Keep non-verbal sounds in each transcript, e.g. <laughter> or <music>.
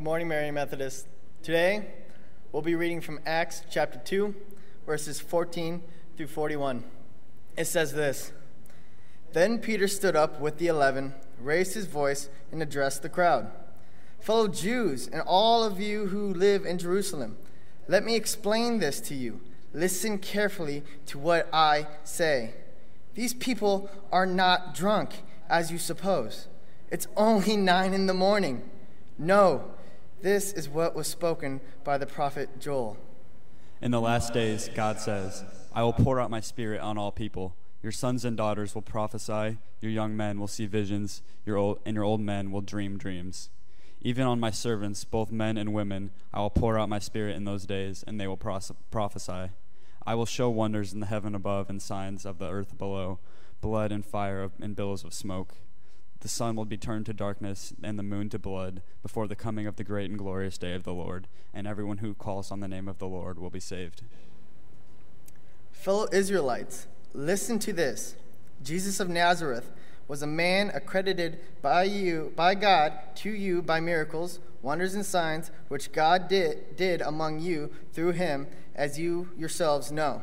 Good morning, Marion Methodist. Today, we'll be reading from Acts chapter 2, verses 14 through 41. It says this Then Peter stood up with the eleven, raised his voice, and addressed the crowd Fellow Jews, and all of you who live in Jerusalem, let me explain this to you. Listen carefully to what I say. These people are not drunk, as you suppose. It's only nine in the morning. No, this is what was spoken by the prophet Joel. In the last days, God says, I will pour out my spirit on all people. Your sons and daughters will prophesy, your young men will see visions, your old, and your old men will dream dreams. Even on my servants, both men and women, I will pour out my spirit in those days, and they will prophesy. I will show wonders in the heaven above and signs of the earth below blood and fire and billows of smoke. The sun will be turned to darkness and the moon to blood before the coming of the great and glorious day of the Lord, and everyone who calls on the name of the Lord will be saved. Fellow Israelites, listen to this Jesus of Nazareth was a man accredited by you by God to you by miracles, wonders and signs which God did, did among you through him, as you yourselves know.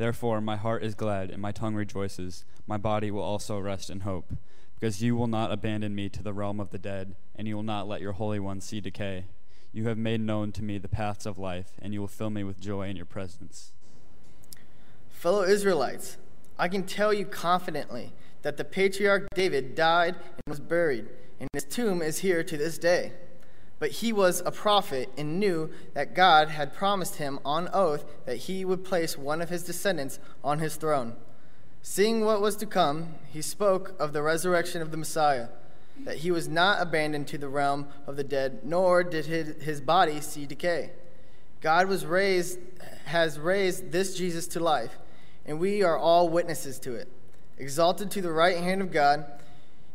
Therefore, my heart is glad, and my tongue rejoices. My body will also rest in hope, because you will not abandon me to the realm of the dead, and you will not let your Holy One see decay. You have made known to me the paths of life, and you will fill me with joy in your presence. Fellow Israelites, I can tell you confidently that the patriarch David died and was buried and his tomb is here to this day. But he was a prophet and knew that God had promised him on oath that he would place one of his descendants on his throne. Seeing what was to come, he spoke of the resurrection of the Messiah, that he was not abandoned to the realm of the dead, nor did his, body see decay. God was raised, has raised this Jesus to life, and we are all witnesses to it. Exalted to the right hand of God,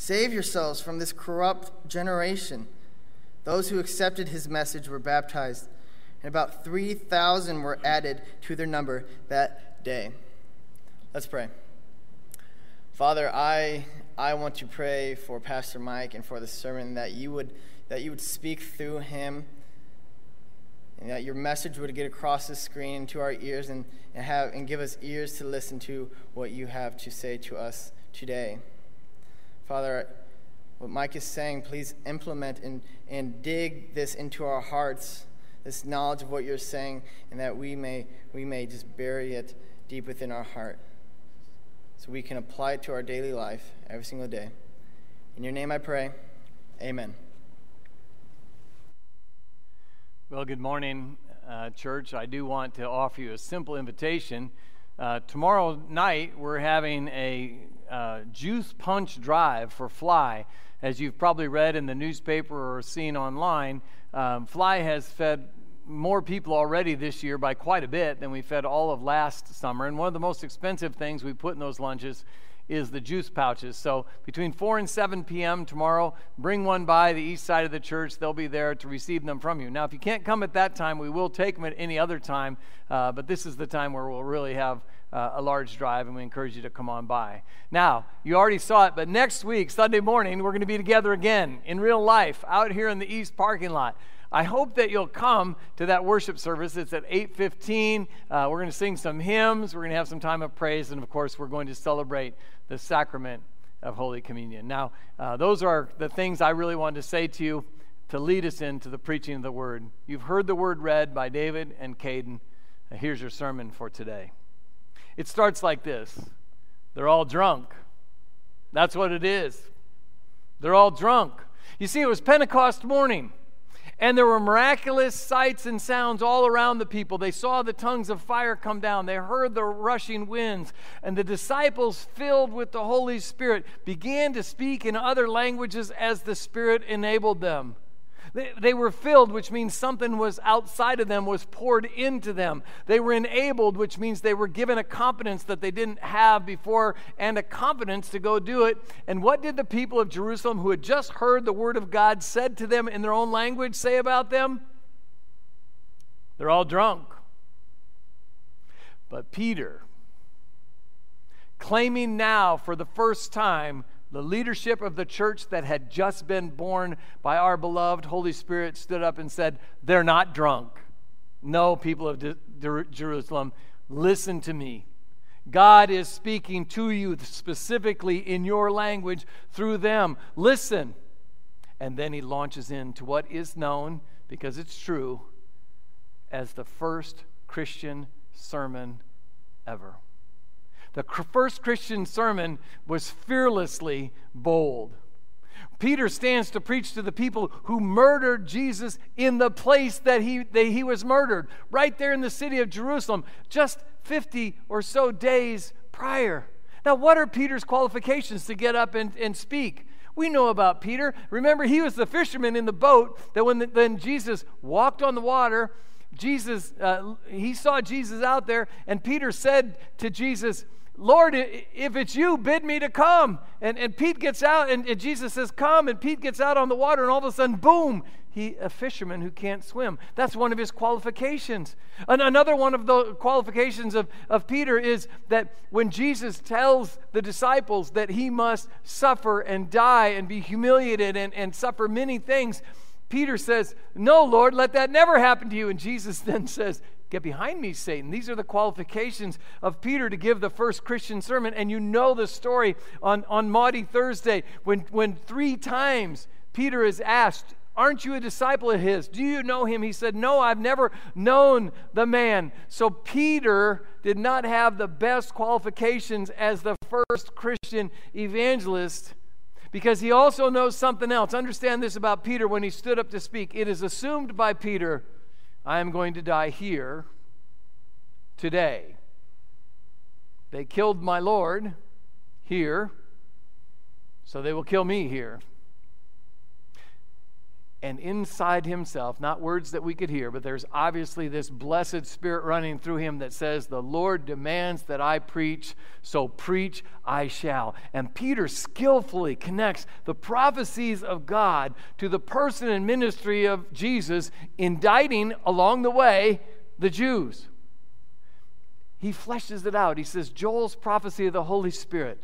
Save yourselves from this corrupt generation. Those who accepted his message were baptized, and about 3,000 were added to their number that day. Let's pray. Father, I, I want to pray for Pastor Mike and for the sermon that you would, that you would speak through him and that your message would get across the screen to our ears and, and, have, and give us ears to listen to what you have to say to us today. Father, what Mike is saying, please implement and, and dig this into our hearts, this knowledge of what you're saying, and that we may, we may just bury it deep within our heart so we can apply it to our daily life every single day. In your name I pray. Amen. Well, good morning, uh, church. I do want to offer you a simple invitation. Uh, tomorrow night, we're having a uh, juice punch drive for Fly. As you've probably read in the newspaper or seen online, um, Fly has fed more people already this year by quite a bit than we fed all of last summer. And one of the most expensive things we put in those lunches is the juice pouches. So between 4 and 7 p.m. tomorrow, bring one by the east side of the church. They'll be there to receive them from you. Now, if you can't come at that time, we will take them at any other time, uh, but this is the time where we'll really have uh, a large drive, and we encourage you to come on by. Now, you already saw it, but next week, Sunday morning, we're going to be together again in real life out here in the East parking lot. I hope that you'll come to that worship service. It's at 8:15. Uh, we're going to sing some hymns. We're going to have some time of praise, and of course, we're going to celebrate the sacrament of Holy Communion. Now, uh, those are the things I really wanted to say to you to lead us into the preaching of the Word. You've heard the Word read by David and Caden. Here's your sermon for today. It starts like this They're all drunk. That's what it is. They're all drunk. You see, it was Pentecost morning. And there were miraculous sights and sounds all around the people. They saw the tongues of fire come down. They heard the rushing winds. And the disciples, filled with the Holy Spirit, began to speak in other languages as the Spirit enabled them. They, they were filled, which means something was outside of them, was poured into them. They were enabled, which means they were given a competence that they didn't have before and a confidence to go do it. And what did the people of Jerusalem who had just heard the word of God said to them in their own language say about them? They're all drunk. But Peter, claiming now for the first time the leadership of the church that had just been born by our beloved Holy Spirit stood up and said, They're not drunk. No, people of Jerusalem, listen to me. God is speaking to you specifically in your language through them. Listen. And then he launches into what is known, because it's true, as the first Christian sermon ever. The first Christian sermon was fearlessly bold. Peter stands to preach to the people who murdered Jesus in the place that he, that he was murdered, right there in the city of Jerusalem, just 50 or so days prior. Now, what are Peter's qualifications to get up and, and speak? We know about Peter. Remember, he was the fisherman in the boat that when, the, when Jesus walked on the water, Jesus, uh, he saw Jesus out there, and Peter said to Jesus, Lord, if it's you, bid me to come. And, and Pete gets out, and, and, Jesus says, Come. And Pete gets out on the water, and all of a sudden, boom, he a fisherman who can't swim. That's one of his qualifications. And another one of the qualifications of, of Peter is that when Jesus tells the disciples that he must suffer and die and be humiliated and, and suffer many things, Peter says, No, Lord, let that never happen to you. And Jesus <laughs> then says, Get behind me, Satan. These are the qualifications of Peter to give the first Christian sermon. And you know the story on, on Maundy Thursday when, when three times Peter is asked, Aren't you a disciple of his? Do you know him? He said, No, I've never known the man. So Peter did not have the best qualifications as the first Christian evangelist because he also knows something else. Understand this about Peter when he stood up to speak. It is assumed by Peter I am going to die here today. They killed my Lord here, so they will kill me here. And inside himself, not words that we could hear, but there's obviously this blessed spirit running through him that says, The Lord demands that I preach, so preach I shall. And Peter skillfully connects the prophecies of God to the person and ministry of Jesus, indicting along the way the Jews. He fleshes it out. He says, Joel's prophecy of the Holy Spirit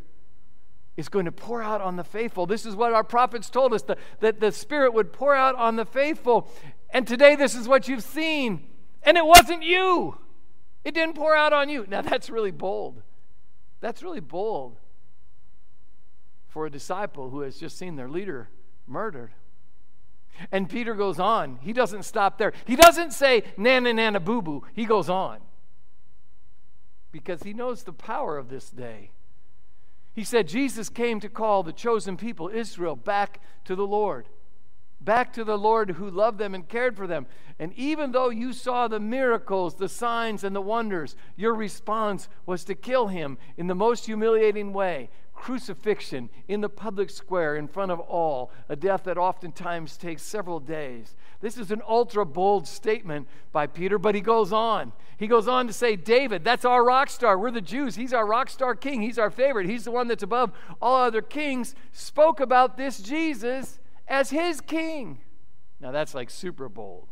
is going to pour out on the faithful. This is what our prophets told us the, that the Spirit would pour out on the faithful. And today, this is what you've seen. And it wasn't you, it didn't pour out on you. Now, that's really bold. That's really bold for a disciple who has just seen their leader murdered. And Peter goes on. He doesn't stop there. He doesn't say, nana, nana, boo boo. He goes on because he knows the power of this day. He said Jesus came to call the chosen people, Israel, back to the Lord, back to the Lord who loved them and cared for them. And even though you saw the miracles, the signs, and the wonders, your response was to kill him in the most humiliating way crucifixion in the public square in front of all, a death that oftentimes takes several days. This is an ultra bold statement by Peter, but he goes on. He goes on to say, David, that's our rock star. We're the Jews. He's our rock star king. He's our favorite. He's the one that's above all other kings. Spoke about this Jesus as his king. Now that's like super bold.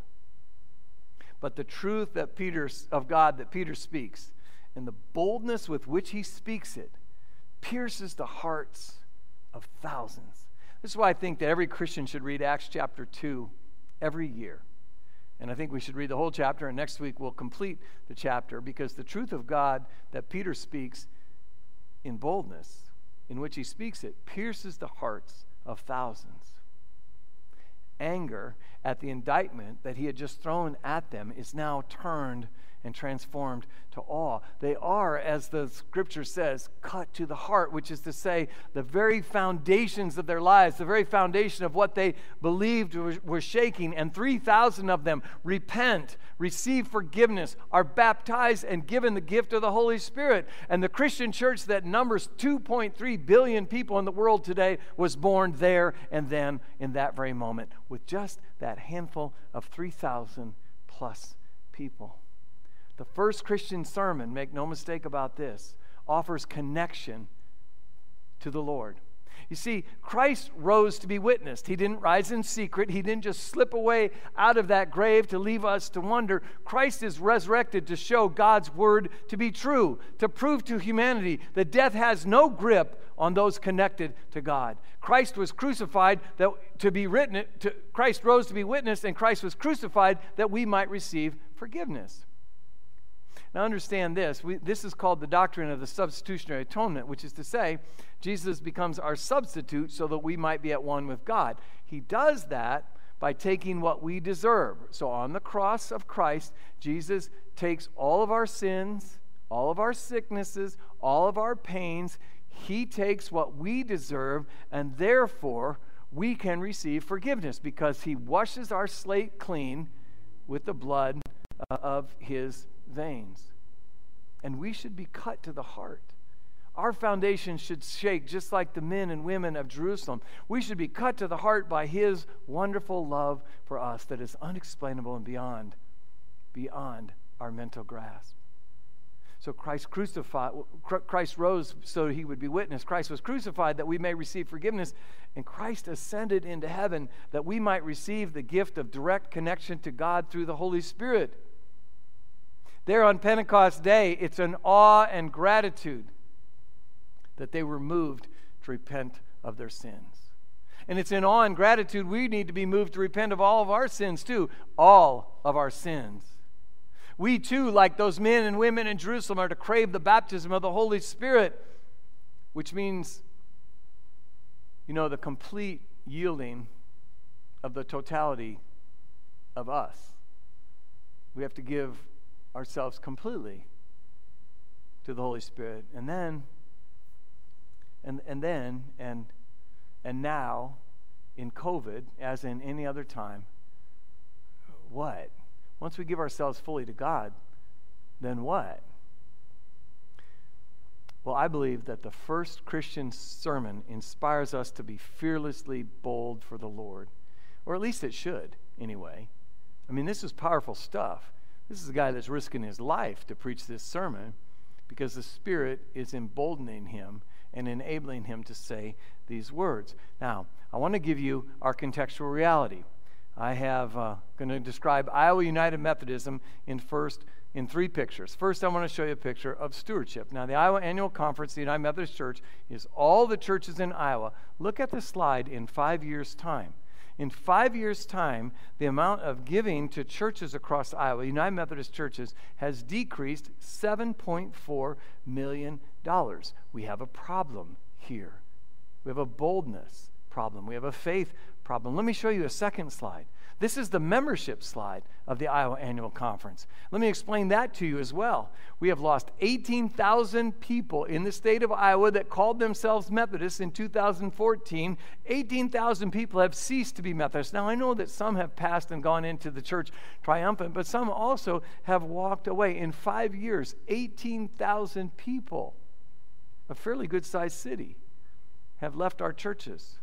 But the truth that Peter of God that Peter speaks and the boldness with which he speaks it pierces the hearts of thousands. This is why I think that every Christian should read Acts chapter 2 every year. And I think we should read the whole chapter, and next week we'll complete the chapter because the truth of God that Peter speaks in boldness, in which he speaks it, pierces the hearts of thousands. Anger at the indictment that he had just thrown at them is now turned and transformed to awe. They are, as the scripture says, cut to the heart, which is to say, the very foundations of their lives, the very foundation of what they believed was, was shaking. And 3,000 of them repent, receive forgiveness, are baptized, and given the gift of the Holy Spirit. And the Christian church that numbers 2.3 billion people in the world today was born there and then in that very moment with just that handful of 3,000 plus people. The first Christian sermon, make no mistake about this, offers connection to the Lord. You see, Christ rose to be witnessed. He didn't rise in secret. He didn't just slip away out of that grave to leave us to wonder. Christ is resurrected to show God's word to be true, to prove to humanity that death has no grip on those connected to God. Christ was crucified that to be written to, Christ rose to be witnessed and Christ was crucified that we might receive forgiveness. Now, understand this. We, this is called the doctrine of the substitutionary atonement, which is to say, Jesus becomes our substitute so that we might be at one with God. He does that by taking what we deserve. So, on the cross of Christ, Jesus takes all of our sins, all of our sicknesses, all of our pains. He takes what we deserve, and therefore, we can receive forgiveness because he washes our slate clean with the blood uh, of his veins. And we should be cut to the heart. Our foundation should shake just like the men and women of Jerusalem. We should be cut to the heart by his wonderful love for us that is unexplainable and beyond beyond our mental grasp. So Christ crucified Christ rose so he would be witness. Christ was crucified that we may receive forgiveness and Christ ascended into heaven that we might receive the gift of direct connection to God through the Holy Spirit. There on Pentecost Day, it's an awe and gratitude that they were moved to repent of their sins. And it's in awe and gratitude we need to be moved to repent of all of our sins too. All of our sins. We too, like those men and women in Jerusalem, are to crave the baptism of the Holy Spirit, which means, you know, the complete yielding of the totality of us. We have to give ourselves completely to the Holy Spirit. And then, and, and then, and, and now, in COVID, as in any other time, what? Once we give ourselves fully to God, then what? Well, I believe that the first Christian sermon inspires us to be fearlessly bold for the Lord. Or at least it should, anyway. I mean, this is powerful stuff. This is a guy that's risking his life to preach this sermon because the Spirit is emboldening him and enabling him to say these words. Now, I want to give you our contextual reality. I have uh, going to describe Iowa United Methodism in first in three pictures. First, I want to show you a picture of stewardship. Now, the Iowa Annual Conference, the United Methodist Church, is all the churches in Iowa. Look at the slide in five years' time. In five years' time, the amount of giving to churches across Iowa, United Methodist churches, has decreased $7.4 million. We have a problem here. We have a boldness problem. We have a faith problem. Let me show you a second slide. This is the membership slide of the Iowa Annual Conference. Let me explain that to you as well. We have lost 18,000 people in the state of Iowa that called themselves Methodists in 2014. 18,000 people have ceased to be Methodists. Now, I know that some have passed and gone into the church triumphant, but some also have walked away. In five years, 18,000 people, a fairly good sized city, have left our churches.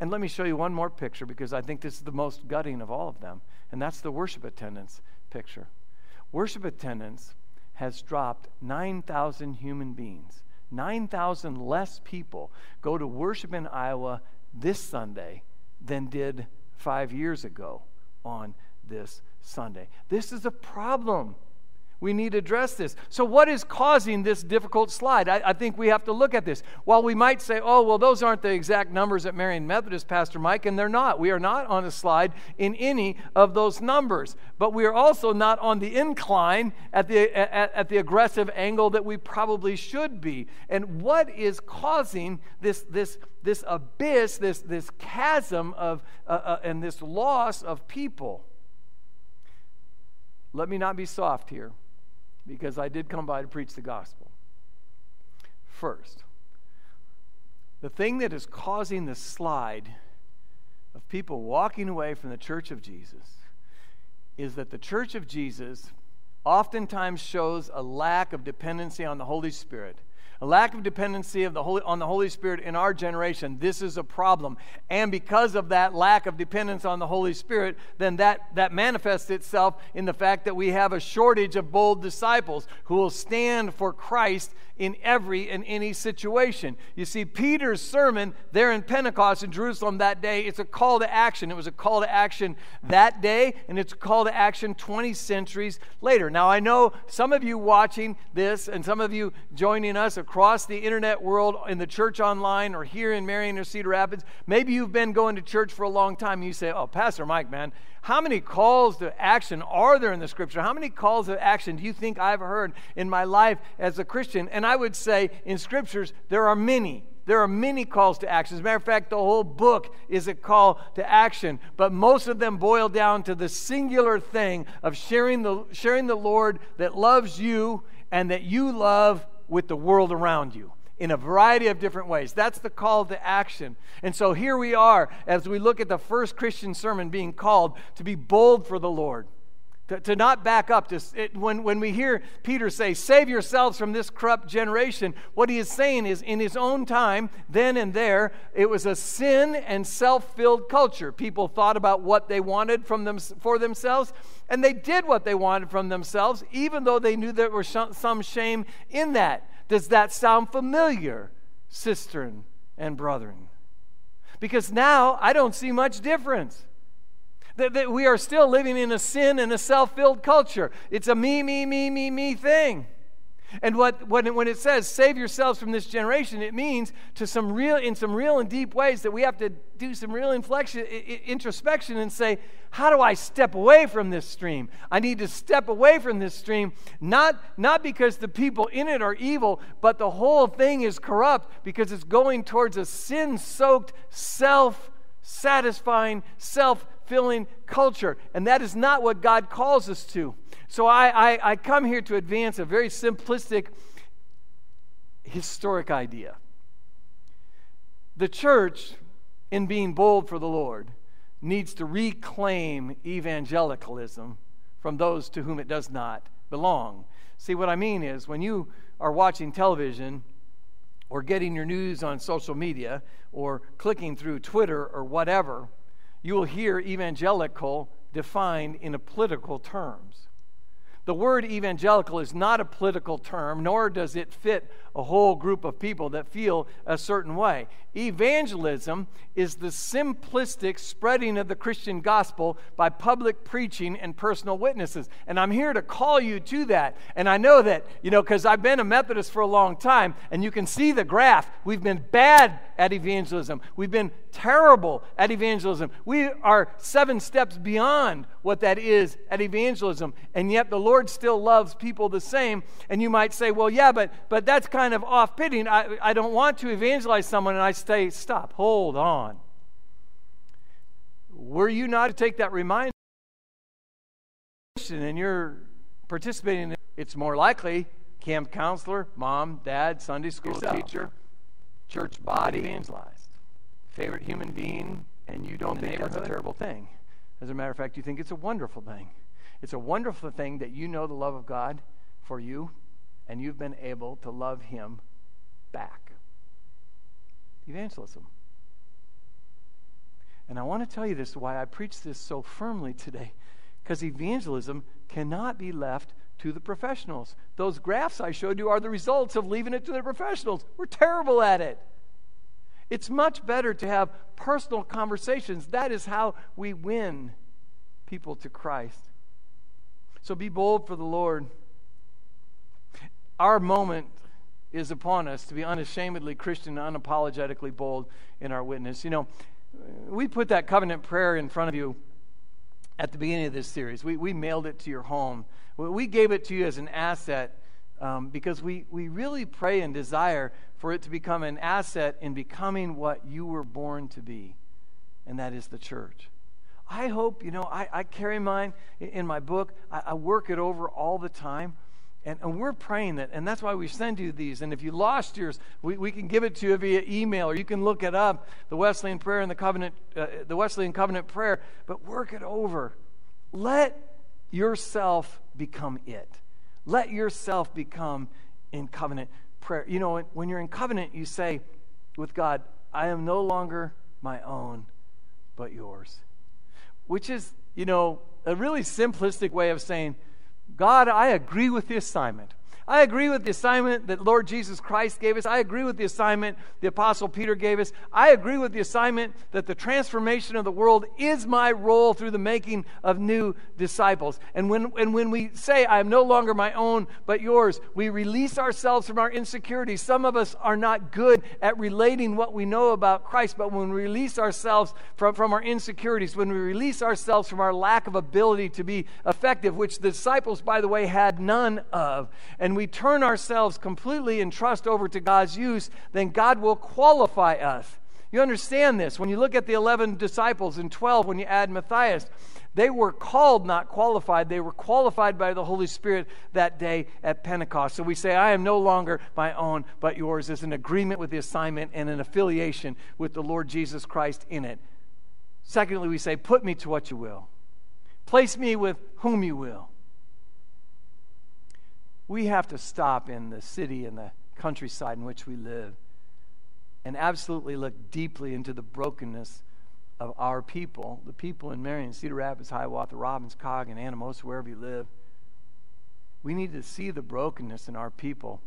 And let me show you one more picture because I think this is the most gutting of all of them, and that's the worship attendance picture. Worship attendance has dropped 9,000 human beings. 9,000 less people go to worship in Iowa this Sunday than did five years ago on this Sunday. This is a problem. We need to address this. So, what is causing this difficult slide? I, I, think we have to look at this. While we might say, oh, well, those aren't the exact numbers at Marion Methodist, Pastor Mike, and they're not. We are not on a slide in any of those numbers. But we are also not on the incline at the, at, at the aggressive angle that we probably should be. And what is causing this, this, this abyss, this, this chasm of, uh, uh, and this loss of people? Let me not be soft here because I did come by to preach the gospel. First, the thing that is causing the slide of people walking away from the church of Jesus is that the church of Jesus oftentimes shows a lack of dependency on the Holy Spirit a lack of dependency of the Holy, on the Holy Spirit in our generation. This is a problem. And because of that lack of dependence on the Holy Spirit, then that, that manifests itself in the fact that we have a shortage of bold disciples who will stand for Christ in every and any situation. You see, Peter's sermon there in Pentecost in Jerusalem that day, it's a call to action. It was a call to action that day, and it's a call to action 20 centuries later. Now, I know some of you watching this and some of you joining us across the internet world in the church online or here in Marion or Cedar Rapids, maybe you've been going to church for a long time and you say, Oh, Pastor Mike, man, how many calls to action are there in the scripture? How many calls to action do you think I've heard in my life as a Christian? And I would say in scriptures, there are many. There are many calls to action. As a matter of fact, the whole book is a call to action, but most of them boil down to the singular thing of sharing the, sharing the Lord that loves you and that you love with the world around you in a variety of different ways. That's the call to action. And so here we are as we look at the first Christian sermon being called to be bold for the Lord. To, to not back up. To, it, when, when we hear Peter say, Save yourselves from this corrupt generation, what he is saying is, in his own time, then and there, it was a sin and self filled culture. People thought about what they wanted from them, for themselves, and they did what they wanted from themselves, even though they knew there was some shame in that. Does that sound familiar, sistren and brethren? Because now I don't see much difference. That, that we are still living in a sin and a self filled culture. It's a me, me, me, me, me thing. And what, when, it, when it says save yourselves from this generation, it means to some real, in some real and deep ways that we have to do some real inflection, introspection and say, how do I step away from this stream? I need to step away from this stream, not, not because the people in it are evil, but the whole thing is corrupt because it's going towards a sin soaked, self satisfying, self filling culture. And that is not what God calls us to. So I, I, I come here to advance a very simplistic, historic idea. The church, in being bold for the Lord, needs to reclaim evangelicalism from those to whom it does not belong. See, what I mean is when you are watching television or getting your news on social media or clicking through Twitter or whatever, you will hear evangelical defined in a political terms. The word evangelical is not a political term, nor does it fit a whole group of people that feel a certain way. Evangelism is the simplistic spreading of the Christian gospel by public preaching and personal witnesses. And I'm here to call you to that. And I know that, you know, because I've been a Methodist for a long time, and you can see the graph. We've been bad at evangelism, we've been terrible at evangelism. We are seven steps beyond what that is at evangelism. And yet the Lord still loves people the same. And you might say, well, yeah, but, but that's kind of off pitting. I, I don't want to evangelize someone. And I say, stop, hold on. Were you not to take that reminder and you're participating in it, it's more likely camp counselor, mom, dad, Sunday school teacher, church body evangelized, favorite human being, and you don't think that's a terrible thing. As a matter of fact, you think it's a wonderful thing. It's a wonderful thing that you know the love of God for you and you've been able to love Him back. Evangelism. And I want to tell you this why I preach this so firmly today. Because evangelism cannot be left to the professionals. Those graphs I showed you are the results of leaving it to the professionals. We're terrible at it. It's much better to have personal conversations. That is how we win people to Christ. So be bold for the Lord our moment is upon us to be unashamedly Christian, unapologetically bold in our witness. You know, we put that covenant prayer in front of you at the beginning of this series. We, we mailed it to your home. We gave it to you as an asset um, because we, we really pray and desire for it to become an asset in becoming what you were born to be, and that is the church. I hope, you know, I, I carry mine in my book, I, I work it over all the time. And, and, we're praying that, and that's why we send you these. And if you lost yours, we, we can give it to you via email, or you can look it up, the Wesleyan prayer and the covenant, uh, the Wesleyan covenant prayer. But work it over. Let yourself become it. Let yourself become in covenant prayer. You know, when you're in covenant, you say with God, "I am no longer my own, but yours," which is, you know, a really simplistic way of saying God, I agree with the assignment. I agree with the assignment that Lord Jesus Christ gave us. I agree with the assignment the Apostle Peter gave us. I agree with the assignment that the transformation of the world is my role through the making of new disciples. And when, and when we say, I am no longer my own, but yours, we release ourselves from our insecurities. Some of us are not good at relating what we know about Christ, but when we release ourselves from, from our insecurities, when we release ourselves from our lack of ability to be effective, which the disciples, by the way, had none of, and we turn ourselves completely and trust over to God's use, then God will qualify us. You understand this. When you look at the 11 disciples and 12, when you add Matthias, they were called, not qualified. They were qualified by the Holy Spirit that day at Pentecost. So we say, I am no longer my own, but yours, is an agreement with the assignment and an affiliation with the Lord Jesus Christ in it. Secondly, we say, Put me to what you will, place me with whom you will we have to stop in the city and the countryside in which we live and absolutely look deeply into the brokenness of our people, the people in Marion, Cedar Rapids, Hiawatha, Robins, Cog, and Anamosa, wherever you live. We need to see the brokenness in our people.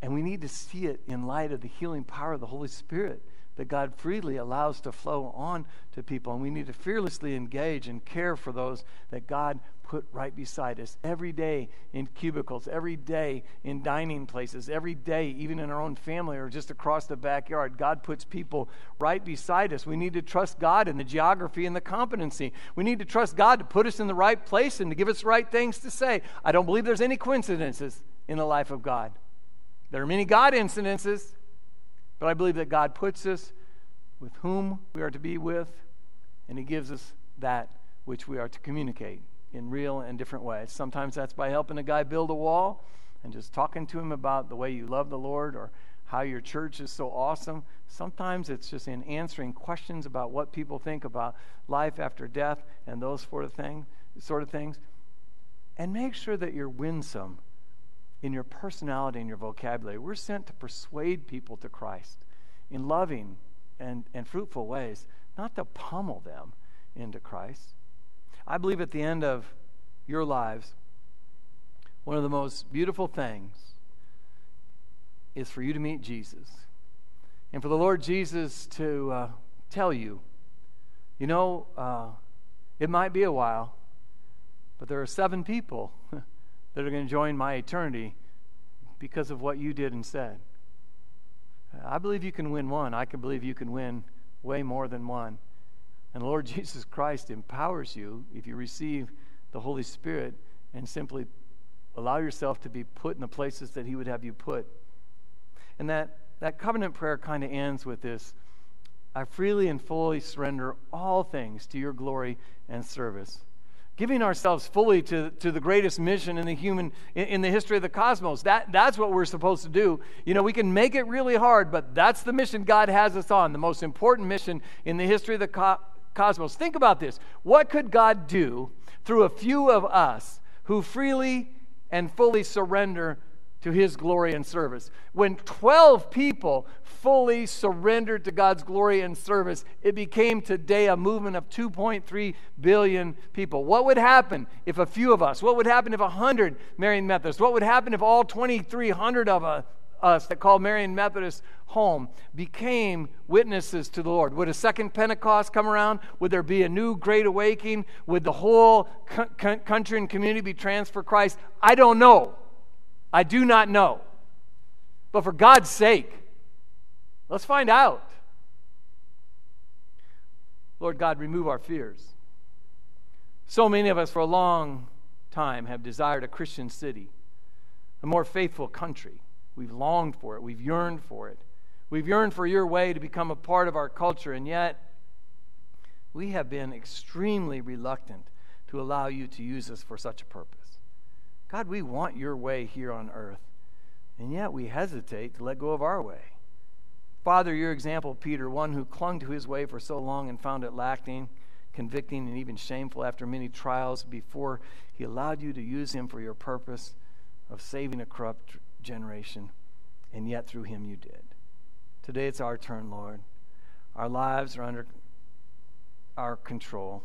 And we need to see it in light of the healing power of the Holy Spirit that God freely allows to flow on to people. And we need to fearlessly engage and care for those that God put right beside us every day in cubicles, every day in dining places, every day, even in our own family or just across the backyard. God puts people right beside us. We need to trust God in the geography and the competency. We need to trust God to put us in the right place and to give us the right things to say. I don't believe there's any coincidences in the life of God. There are many God incidences, but I believe that God puts us with whom we are to be with, and He gives us that which we are to communicate in real and different ways. Sometimes that's by helping a guy build a wall and just talking to him about the way you love the Lord or how your church is so awesome. Sometimes it's just in answering questions about what people think about life after death and those sort of things, sort of things. And make sure that you're winsome in your personality and your vocabulary. We're sent to persuade people to Christ in loving and, and fruitful ways, not to pummel them into Christ. I believe at the end of your lives, one of the most beautiful things is for you to meet Jesus and for the Lord Jesus to uh, tell you, you know, uh, it might be a while, but there are seven people <laughs> that are going to join my eternity because of what you did and said. I believe you can win one. I can believe you can win way more than one. And Lord <laughs> Jesus Christ empowers you if you receive the Holy Spirit and simply allow yourself to be put in the places that He would have you put. And that, that covenant prayer kind of ends with this I freely and fully surrender all things to your glory and service giving ourselves fully to, to the greatest mission in the human in, in, the history of the cosmos. That, that's what we're supposed to do. You know we can make it really hard but that's the mission god has us on the most important mission in the history of the co- cosmos. Think about this. What could god do through a few of us who freely and fully surrender to his glory and service. When 12 people fully surrendered to God's glory and service, it became today a movement of 2.3 billion people. What would happen if a few of us, what would happen if 100 Marion Methodists, what would happen if all 2,300 of us, that call Marion Methodist home became witnesses to the Lord? Would a second Pentecost come around? Would there be a new great awakening? Would the whole co- country and community be transferred for Christ? I don't know. I do not know. But for God's sake, let's find out. Lord God, remove our fears. So many of us, for a long time, have desired a Christian city, a more faithful country. We've longed for it, we've yearned for it. We've yearned for your way to become a part of our culture, and yet we have been extremely reluctant to allow you to use us for such a purpose. God, we want your way here on earth, and yet we hesitate to let go of our way. Father, your example, Peter, one who clung to his way for so long and found it lacking, convicting, and even shameful after many trials before he allowed you to use him for your purpose of saving a corrupt generation, and yet through him you did. Today it's our turn, Lord. Our lives are under our control,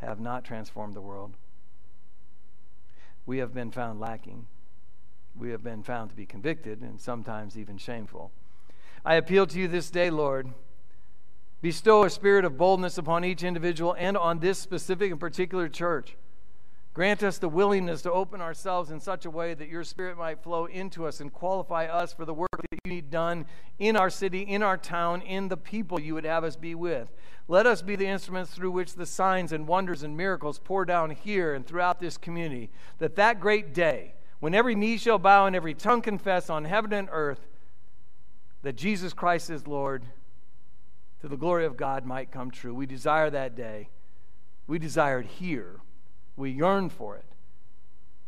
have not transformed the world. We have been found lacking. We have been found to be convicted and sometimes even shameful. I appeal to you this day, Lord. Bestow a spirit of boldness upon each individual and on this specific and particular church. Grant us the willingness to open ourselves in such a way that your spirit might flow into us and qualify us for the work that you need done in our city, in our town, in the people you would have us be with. Let us be the instruments through which the signs and wonders and miracles pour down here and throughout this community. That that great day, when every knee shall bow and every tongue confess on heaven and earth that Jesus Christ is Lord, to the glory of God might come true. We desire that day. We desire it here. We yearn for it.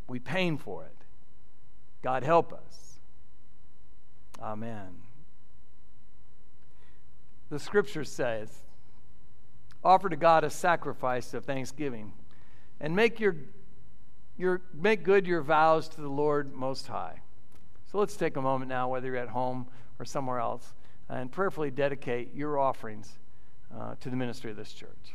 We pain for it. God help us. Amen. The scripture says, offer to God a sacrifice of thanksgiving and make your your make good your vows to the Lord most high. So let's take a moment now whether you're at home or somewhere else and prayerfully dedicate your offerings uh, to the ministry of this church.